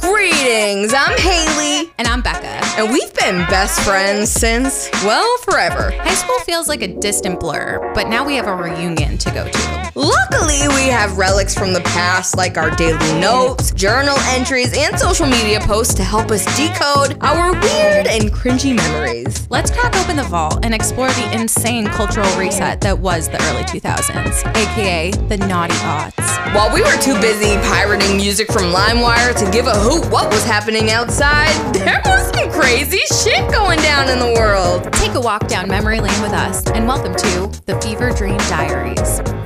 Greetings, I'm Hayley, And I'm Becca. and we've been best friends since, well, forever. High school feels like a distant blur, but now we have a reunion to go to. Luckily, we have relics from the past like our daily notes, journal entries, and social media posts to help us decode our weird and cringy memories. Let's crack open the vault and explore the insane cultural reset that was the early 2000s, aka the naughty aughts. While we were too busy pirating music from LimeWire to give a hoot what was happening outside, there was some crazy shit going down in the world. Take a walk down memory lane with us, and welcome to the Fever Dream Diaries.